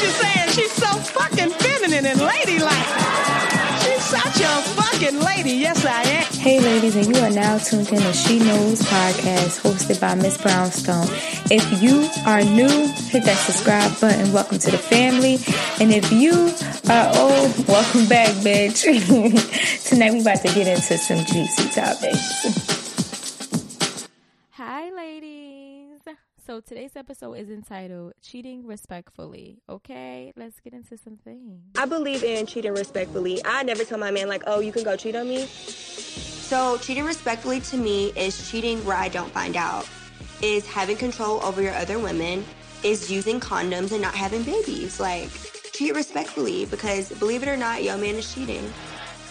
you're saying. She's so fucking feminine and ladylike. She's such a fucking lady. Yes, I am. Hey, ladies, and you are now tuned in to She Knows podcast hosted by Miss Brownstone. If you are new, hit that subscribe button. Welcome to the family. And if you are old, welcome back, bitch. Tonight, we about to get into some juicy topics. So today's episode is entitled Cheating Respectfully. Okay, let's get into some things. I believe in cheating respectfully. I never tell my man like, "Oh, you can go cheat on me." So, cheating respectfully to me is cheating where I don't find out, is having control over your other women, is using condoms and not having babies. Like, cheat respectfully because believe it or not, your man is cheating.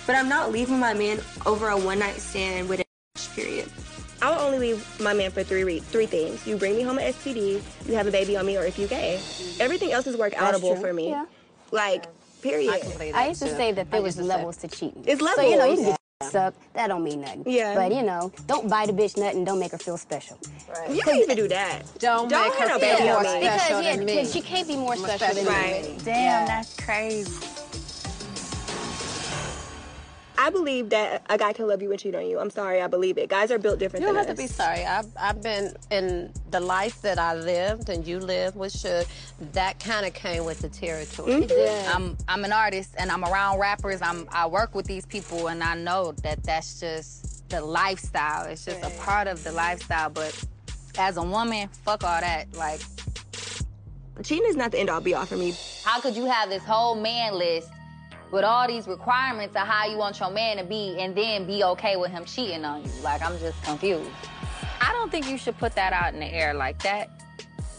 But I'm not leaving my man over a one night stand with a period. I will only leave my man for three re- three things. You bring me home an STD, you have a baby on me, or if you gay. Everything else is work outable for me. Yeah. Like, period. I used to say that there was levels to cheating. It's So you know you levels. can get up. That don't mean nothing. Yeah. But you know, don't bite a bitch nothing. Don't make her feel special. You can't even do that. Don't, Don't make her feel more special Because yeah, than me. because she can't be more special than special me. Right. Damn, that's crazy. I believe that a guy can love you and cheat on you. I'm sorry, I believe it. Guys are built different You don't than have to be sorry. I've, I've been in the life that I lived and you lived with Suge. That kind of came with the territory. Mm-hmm. I'm I'm an artist and I'm around rappers. I'm I work with these people and I know that that's just the lifestyle. It's just a part of the lifestyle. But as a woman, fuck all that. Like, Cheating is not the end all be all for me. how could you have this whole man list with all these requirements of how you want your man to be and then be okay with him cheating on you? Like, I'm just confused. I don't think you should put that out in the air like that.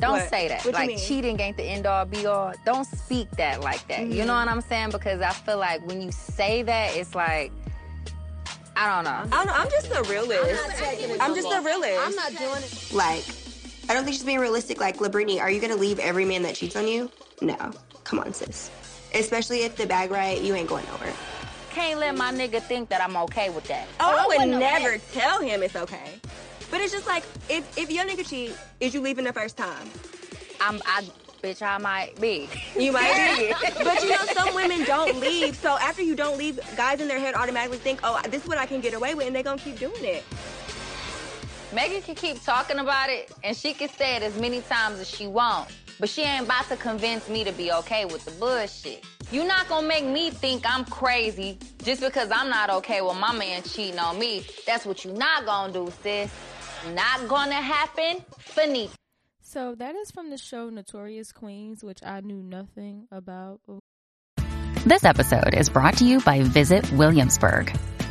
Don't What? say that. What you like mean? cheating ain't the end all be all. Don't speak that like that. You Mm-hmm. know what I'm saying? Because I feel like when you say that, it's like I don't know. I don't know. I'm just a realist. I'm just a realist. I'm not doing it. Like, I don't think she's being realistic. Like, Labrini, are you gonna leave every man that cheats on you? No. Come on, sis. Especially if the bag right, you ain't going nowhere. Can't let my nigga think that I'm okay with that. Oh, I would never tell him it's okay. But it's just like if if your nigga cheat, is you leaving the first time? I'm I bitch I might be. You might be. but you know, some women don't leave. So after you don't leave, guys in their head automatically think, oh, this is what I can get away with, and they gonna keep doing it. Megan can keep talking about it and she can say it as many times as she want. But she ain't about to convince me to be okay with the bullshit. you not gonna make me think I'm crazy just because I'm not okay with my man cheating on me. That's what you not gonna do, sis. Not gonna happen. Finito. So that is from the show Notorious Queens, which I knew nothing about. This episode is brought to you by Visit Williamsburg.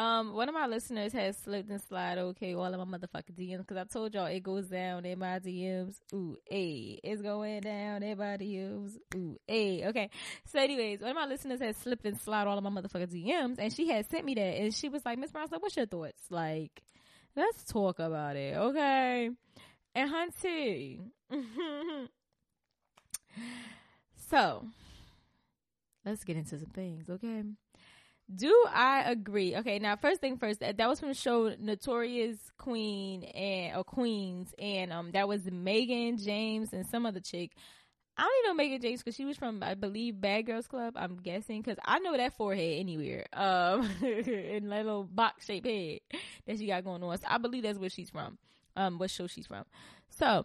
um, one of my listeners has slipped and slide. Okay, all of my motherfucking DMs because I told y'all it goes down in my DMs. Ooh, a, it's going down in my DMs. Ooh, a. Okay. So, anyways, one of my listeners has slipped and slide all of my motherfucking DMs, and she had sent me that, and she was like, Miss Brown, so what's your thoughts? Like, let's talk about it, okay? And Hunty. so, let's get into some things, okay? Do I agree? Okay, now first thing first, that, that was from the show Notorious Queen and or Queens, and um, that was Megan James and some other chick. I don't even know Megan James because she was from I believe Bad Girls Club. I'm guessing because I know that forehead anywhere, um, and that little box shaped head that she got going on. So I believe that's where she's from, um, what show she's from. So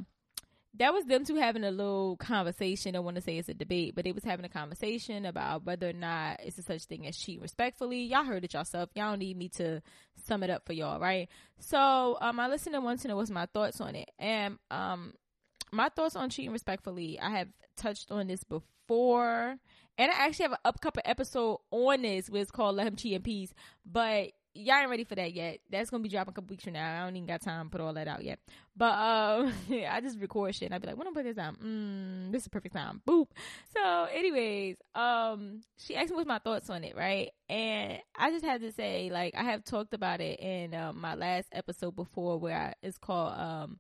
that was them two having a little conversation. I want to say it's a debate, but they was having a conversation about whether or not it's a such thing as cheat respectfully. Y'all heard it yourself. Y'all don't need me to sum it up for y'all, right? So um, I listened to want to know what's my thoughts on it, and um, my thoughts on cheating respectfully. I have touched on this before, and I actually have a up couple episode on this, where it's called "Let Him Cheat in Peace." But y'all ain't ready for that yet. That's gonna be dropping a couple weeks from now. I don't even got time to put all that out yet. But um, I just record shit. and I'd be like, when I put this out, mm, this is perfect time. Boop. So, anyways, um, she asked me what's my thoughts on it, right? And I just had to say, like, I have talked about it in um, my last episode before, where I, it's called um,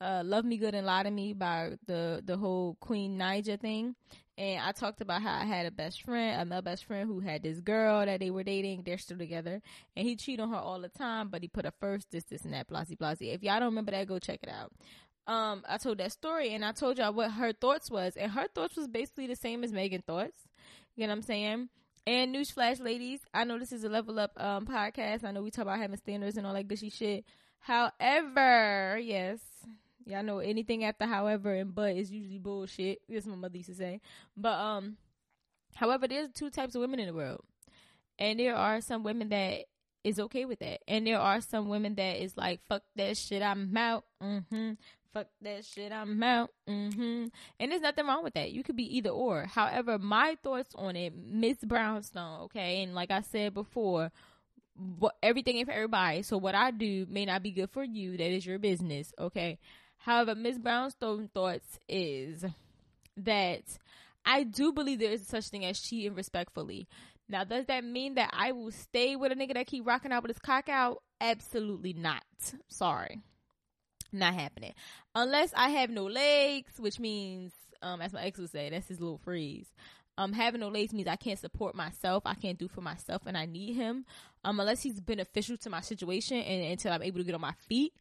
uh, "Love Me Good and Lie to Me" by the the whole Queen Naija thing and I talked about how I had a best friend, a male best friend who had this girl that they were dating. They're still together, and he cheated on her all the time, but he put her first, this, this, and that, blasey, blasey. If y'all don't remember that, go check it out. Um, I told that story, and I told y'all what her thoughts was, and her thoughts was basically the same as Megan thoughts. You know what I'm saying? And newsflash, ladies, I know this is a level up um podcast. I know we talk about having standards and all that gushy shit. However, yes, Y'all know anything after however and but is usually bullshit. That's what my mother used to say. But um however there's two types of women in the world. And there are some women that is okay with that. And there are some women that is like, fuck that shit, I'm out. Mm-hmm. Fuck that shit, I'm out. Mm-hmm. And there's nothing wrong with that. You could be either or. However, my thoughts on it, Miss Brownstone, okay, and like I said before, what everything ain't for everybody. So what I do may not be good for you. That is your business, okay? However, Ms. Brownstone thoughts is that I do believe there is such thing as cheating respectfully. Now, does that mean that I will stay with a nigga that keep rocking out with his cock out? Absolutely not. Sorry. Not happening. Unless I have no legs, which means, um, as my ex would say, that's his little freeze. Um, having no legs means I can't support myself. I can't do for myself and I need him. Um, unless he's beneficial to my situation and until I'm able to get on my feet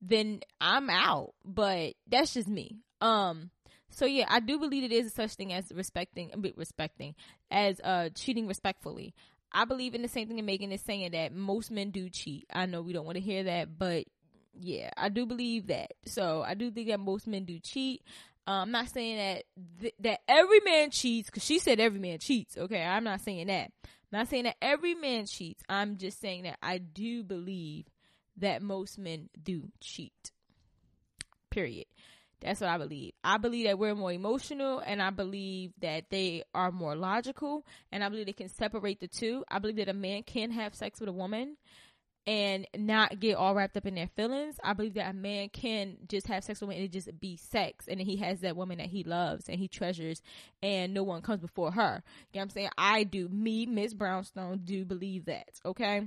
then I'm out. But that's just me. Um, so yeah, I do believe it is such thing as respecting, respecting, as uh cheating respectfully. I believe in the same thing that Megan is saying that most men do cheat. I know we don't want to hear that, but yeah, I do believe that. So I do think that most men do cheat. Uh, I'm not saying that th- that every man cheats because she said every man cheats. Okay, I'm not saying that. I'm not saying that every man cheats. I'm just saying that I do believe that most men do cheat. Period. That's what I believe. I believe that we're more emotional and I believe that they are more logical and I believe they can separate the two. I believe that a man can have sex with a woman and not get all wrapped up in their feelings. I believe that a man can just have sex with a woman and it just be sex and he has that woman that he loves and he treasures and no one comes before her. You know what I'm saying? I do. Me, Miss Brownstone, do believe that. Okay?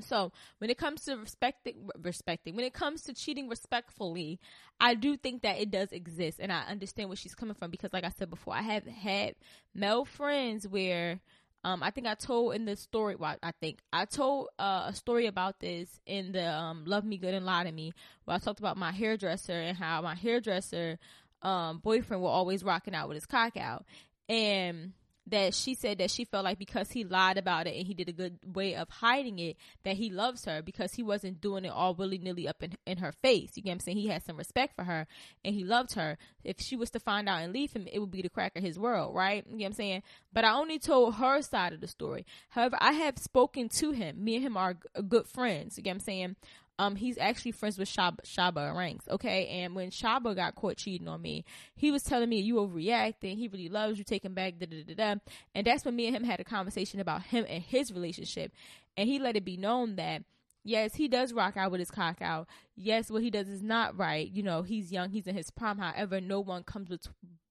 So when it comes to respecting, respecting, when it comes to cheating respectfully, I do think that it does exist, and I understand where she's coming from because, like I said before, I have had male friends where, um, I think I told in the story. Well, I think I told uh, a story about this in the um, "Love Me Good and Lie to Me," where I talked about my hairdresser and how my hairdresser um, boyfriend were always rocking out with his cock out, and that she said that she felt like because he lied about it and he did a good way of hiding it, that he loves her because he wasn't doing it all willy nilly up in, in her face. You get what I'm saying? He had some respect for her and he loved her. If she was to find out and leave him, it would be the crack of his world, right? You get what I'm saying? But I only told her side of the story. However, I have spoken to him. Me and him are good friends. You get what I'm saying? Um, he's actually friends with Shaba, Shabba Ranks, okay? And when Shaba got caught cheating on me, he was telling me, you overreacting, he really loves you, taking back, da da da da. And that's when me and him had a conversation about him and his relationship. And he let it be known that, yes, he does rock out with his cock out. Yes, what he does is not right. You know, he's young, he's in his prime. However, no one comes with,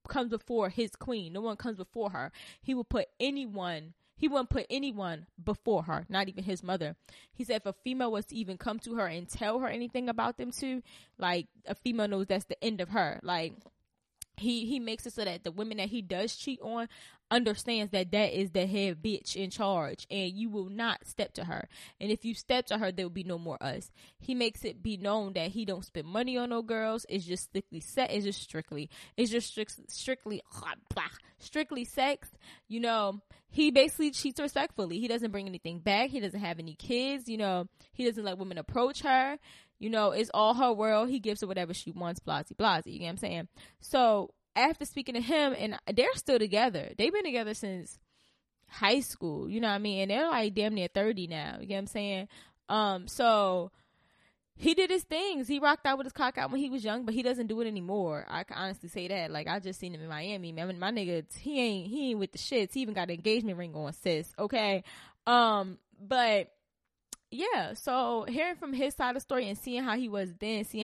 comes before his queen. No one comes before her. He will put anyone he wouldn't put anyone before her, not even his mother. He said if a female was to even come to her and tell her anything about them too, like a female knows that's the end of her. Like he he makes it so that the women that he does cheat on understands that that is the head bitch in charge and you will not step to her. And if you step to her there will be no more us. He makes it be known that he don't spend money on no girls. It's just strictly set it's just strictly it's just strict, strictly ah, strictly sex. You know he basically cheats respectfully. He doesn't bring anything back. He doesn't have any kids. You know he doesn't let women approach her. You know, it's all her world. He gives her whatever she wants, blasey blasey. You know what I'm saying? So after speaking to him, and they're still together. They've been together since high school. You know what I mean? And they're like damn near thirty now. You know what I'm saying? Um, so he did his things. He rocked out with his cock out when he was young, but he doesn't do it anymore. I can honestly say that. Like I just seen him in Miami. Man, my nigga, he ain't he ain't with the shits. He even got an engagement ring on, sis. Okay. Um, but yeah, so hearing from his side of the story and seeing how he was then, seeing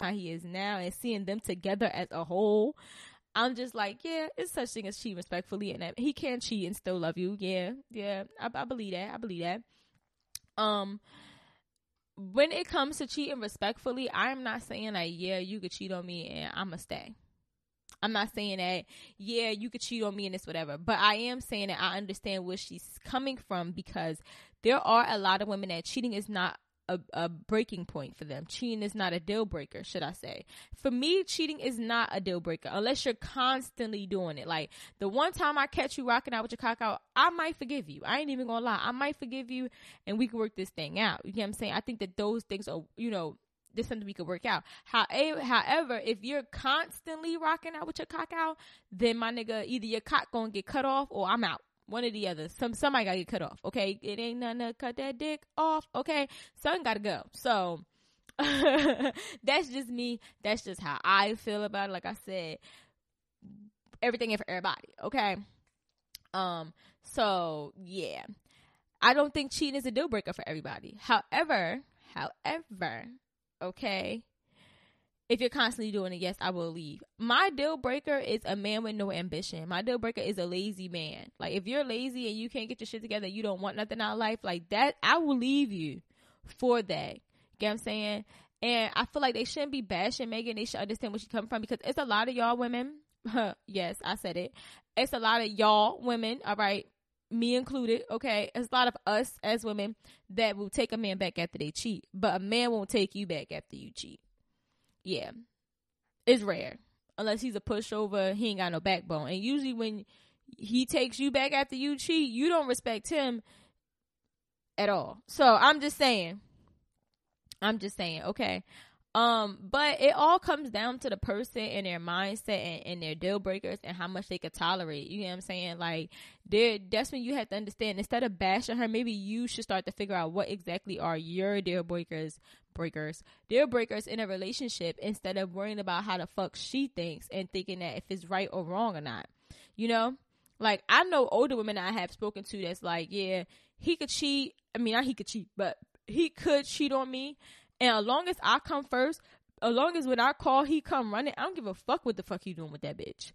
How he is now and seeing them together as a whole, I'm just like, yeah, it's such thing as cheating respectfully, and he can cheat and still love you. Yeah, yeah, I, I believe that. I believe that. Um, when it comes to cheating respectfully, I'm not saying like, yeah, you could cheat on me and I'ma stay. I'm not saying that, yeah, you could cheat on me and this whatever, but I am saying that I understand where she's coming from because there are a lot of women that cheating is not a, a breaking point for them. Cheating is not a deal breaker, should I say. For me, cheating is not a deal breaker unless you're constantly doing it. Like the one time I catch you rocking out with your cock out, I might forgive you. I ain't even gonna lie. I might forgive you and we can work this thing out. You get what I'm saying? I think that those things are, you know, there's something we could work out. However, if you're constantly rocking out with your cock out, then my nigga, either your cock gonna get cut off or I'm out. One or the other. Some somebody gotta get cut off. Okay, it ain't nothing to cut that dick off. Okay, something gotta go. So that's just me. That's just how I feel about it. Like I said, everything ain't for everybody. Okay. Um. So yeah, I don't think cheating is a deal breaker for everybody. However, however, okay. If you're constantly doing it, yes, I will leave. My deal breaker is a man with no ambition. My deal breaker is a lazy man. Like if you're lazy and you can't get your shit together, you don't want nothing out of life like that, I will leave you for that. Get what I'm saying? And I feel like they shouldn't be bashing Megan. They should understand where she come from because it's a lot of y'all women. yes, I said it. It's a lot of y'all women. All right, me included. Okay, it's a lot of us as women that will take a man back after they cheat, but a man won't take you back after you cheat. Yeah, it's rare unless he's a pushover. He ain't got no backbone, and usually when he takes you back after you cheat, you don't respect him at all. So I'm just saying. I'm just saying, okay. Um, but it all comes down to the person and their mindset and, and their deal breakers and how much they could tolerate. You know what I'm saying? Like, there, that's when you have to understand. Instead of bashing her, maybe you should start to figure out what exactly are your deal breakers, breakers, deal breakers in a relationship instead of worrying about how the fuck she thinks and thinking that if it's right or wrong or not. You know, like I know older women I have spoken to that's like, yeah, he could cheat. I mean, not he could cheat, but he could cheat on me. And as long as I come first, as long as when I call he come running, I don't give a fuck what the fuck he doing with that bitch.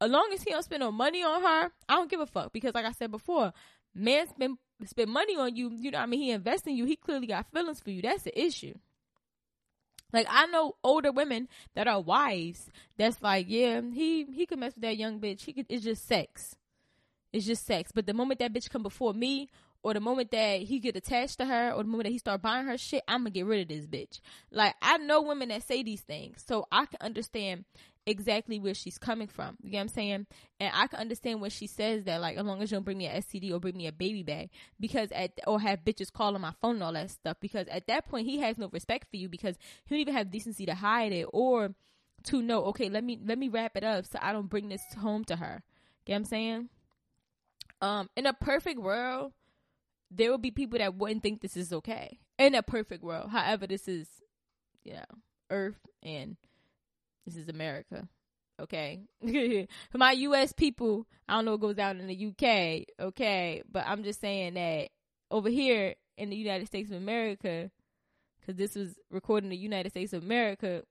As long as he don't spend no money on her, I don't give a fuck because like I said before, man spend spend money on you, you know I mean, he invest in you, he clearly got feelings for you. That's the issue. Like I know older women that are wives that's like, yeah, he he could mess with that young bitch. He could it's just sex. It's just sex. But the moment that bitch come before me or the moment that he get attached to her or the moment that he start buying her shit, I'm gonna get rid of this bitch. Like I know women that say these things, so I can understand exactly where she's coming from. You get what I'm saying? And I can understand when she says that, like, as long as you don't bring me a STD or bring me a baby bag, because at or have bitches calling my phone and all that stuff. Because at that point, he has no respect for you because he don't even have decency to hide it or to know. Okay, let me let me wrap it up so I don't bring this home to her. Get what I'm saying? Um, in a perfect world, there will be people that wouldn't think this is okay. In a perfect world, however, this is, you know, Earth and this is America. Okay. For my US people, I don't know what goes down in the UK. Okay. But I'm just saying that over here in the United States of America, because this was recorded in the United States of America,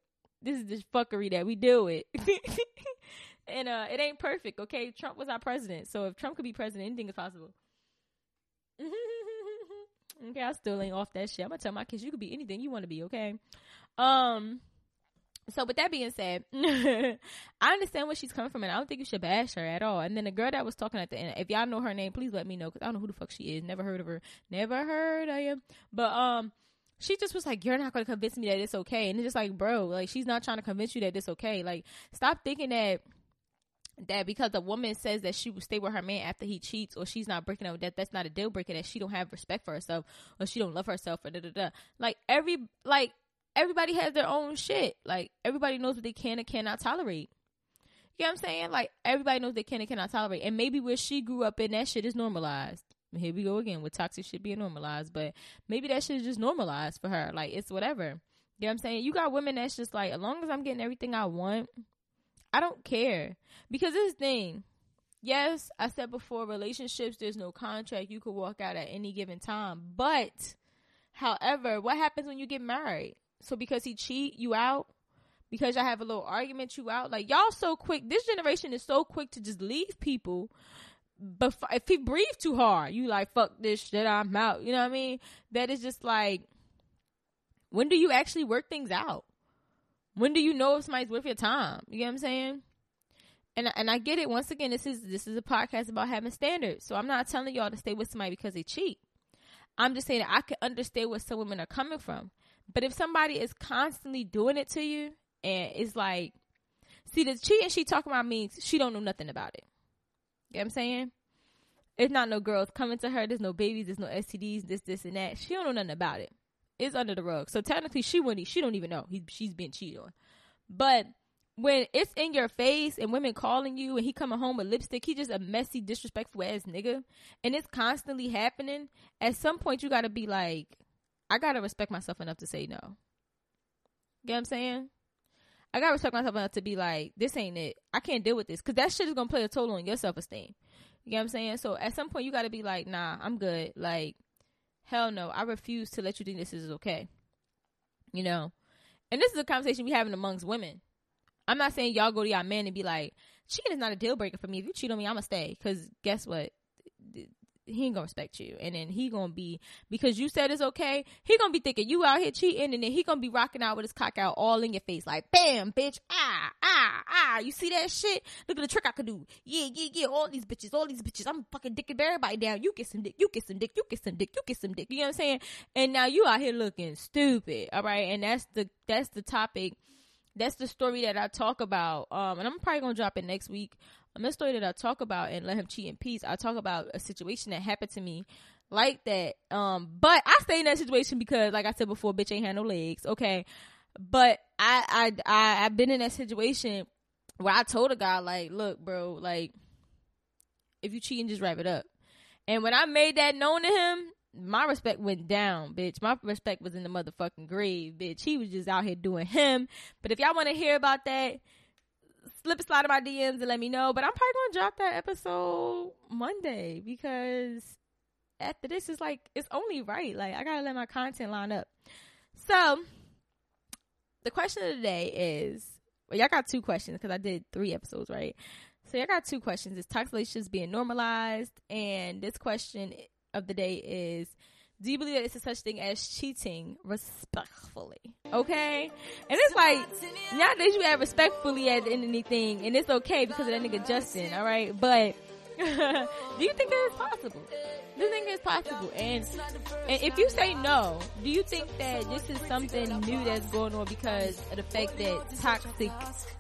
this is just fuckery that we deal with. and uh it ain't perfect, okay? Trump was our president. So if Trump could be president, anything is possible. okay, I still ain't off that shit. I'm gonna tell my kids you could be anything you want to be, okay? Um so with that being said, I understand where she's coming from, and I don't think you should bash her at all. And then the girl that was talking at the end, if y'all know her name, please let me know because I don't know who the fuck she is. Never heard of her. Never heard of you. But um, she just was like, "You're not gonna convince me that it's okay," and it's just like, bro, like she's not trying to convince you that it's okay. Like, stop thinking that that because a woman says that she will stay with her man after he cheats or she's not breaking up that that's not a deal breaker that she don't have respect for herself or she don't love herself or da da da. Like every like everybody has their own shit. Like everybody knows what they can and cannot tolerate. You know what I'm saying? Like everybody knows they can and cannot tolerate. And maybe where she grew up in that shit is normalized. Here we go again with toxic shit being normalized but maybe that shit is just normalized for her. Like it's whatever. You know what I'm saying? You got women that's just like as long as I'm getting everything I want I don't care because this thing. Yes, I said before, relationships. There's no contract. You could walk out at any given time. But, however, what happens when you get married? So because he cheat you out, because y'all have a little argument you out. Like y'all so quick. This generation is so quick to just leave people. But if he breathe too hard, you like fuck this shit. I'm out. You know what I mean? That is just like. When do you actually work things out? When do you know if somebody's worth your time? You get what I'm saying? And and I get it. Once again, this is this is a podcast about having standards. So I'm not telling y'all to stay with somebody because they cheat. I'm just saying I can understand where some women are coming from. But if somebody is constantly doing it to you and it's like, see, the cheating she talking about means she don't know nothing about it. You know what I'm saying? It's not no girls coming to her. There's no babies. There's no STDs. This, this, and that. She don't know nothing about it is under the rug. So technically, she wouldn't. She don't even know he, she's being cheated on. But when it's in your face and women calling you and he coming home with lipstick, he just a messy, disrespectful ass nigga, and it's constantly happening. At some point, you got to be like, I gotta respect myself enough to say no. You get what I'm saying? I gotta respect myself enough to be like, this ain't it. I can't deal with this because that shit is gonna play a toll on your self esteem. You know what I'm saying? So at some point, you gotta be like, nah, I'm good. Like Hell no, I refuse to let you think this is okay. You know? And this is a conversation we having amongst women. I'm not saying y'all go to y'all man and be like, cheating is not a deal breaker for me. If you cheat on me, I'ma stay. Cause guess what? He ain't gonna respect you. And then he gonna be because you said it's okay, he gonna be thinking you out here cheating and then he gonna be rocking out with his cock out all in your face, like bam, bitch, ah, ah, ah. You see that shit? Look at the trick I could do. Yeah, yeah, yeah, all these bitches, all these bitches. I'm fucking dicking everybody down. You get some dick, you get some dick, you get some dick, you get some dick. You know what I'm saying? And now you out here looking stupid. All right. And that's the that's the topic. That's the story that I talk about. Um, and I'm probably gonna drop it next week A story that I talk about and let him cheat in peace. I talk about a situation that happened to me like that. Um, but I stay in that situation because, like I said before, bitch ain't had no legs. Okay, but I I I I've been in that situation where I told a guy like, look, bro, like if you cheating, just wrap it up. And when I made that known to him, my respect went down, bitch. My respect was in the motherfucking grave, bitch. He was just out here doing him. But if y'all want to hear about that, slip a slide in my DMs and let me know. But I'm probably gonna drop that episode Monday because after this is like it's only right. Like I gotta let my content line up. So the question of the day is well, y'all got two questions because I did three episodes, right? So y'all got two questions. Is toxic relationships being normalized? And this question of the day is do you believe that it's a such thing as cheating respectfully? Okay? And it's like, nowadays you have respectfully at anything, and it's okay because of that nigga Justin, alright? But, do you think that is possible? Do you think it's possible? And, and if you say no, do you think that this is something new that's going on because of the fact that toxic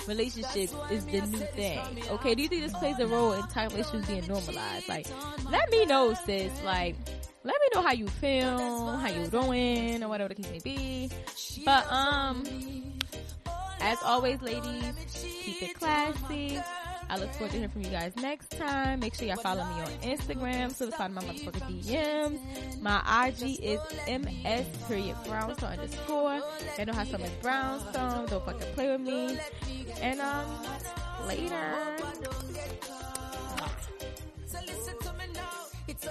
relationships is the new thing? Okay, do you think this plays a role in toxic relationships being normalized? Like, let me know, sis. Like, let me know how you feel, how you doing, or whatever the case may be. But um, as always, ladies, keep it classy. I look forward to hearing from you guys next time. Make sure y'all follow me on Instagram, find my motherfucking DMs. My IG is ms period brownstone underscore. Know how some brownstone. Don't fucking play with me. And um, later.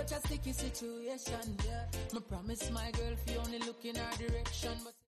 Such a sticky situation, yeah. Me promise my girl, if you only look in our direction, but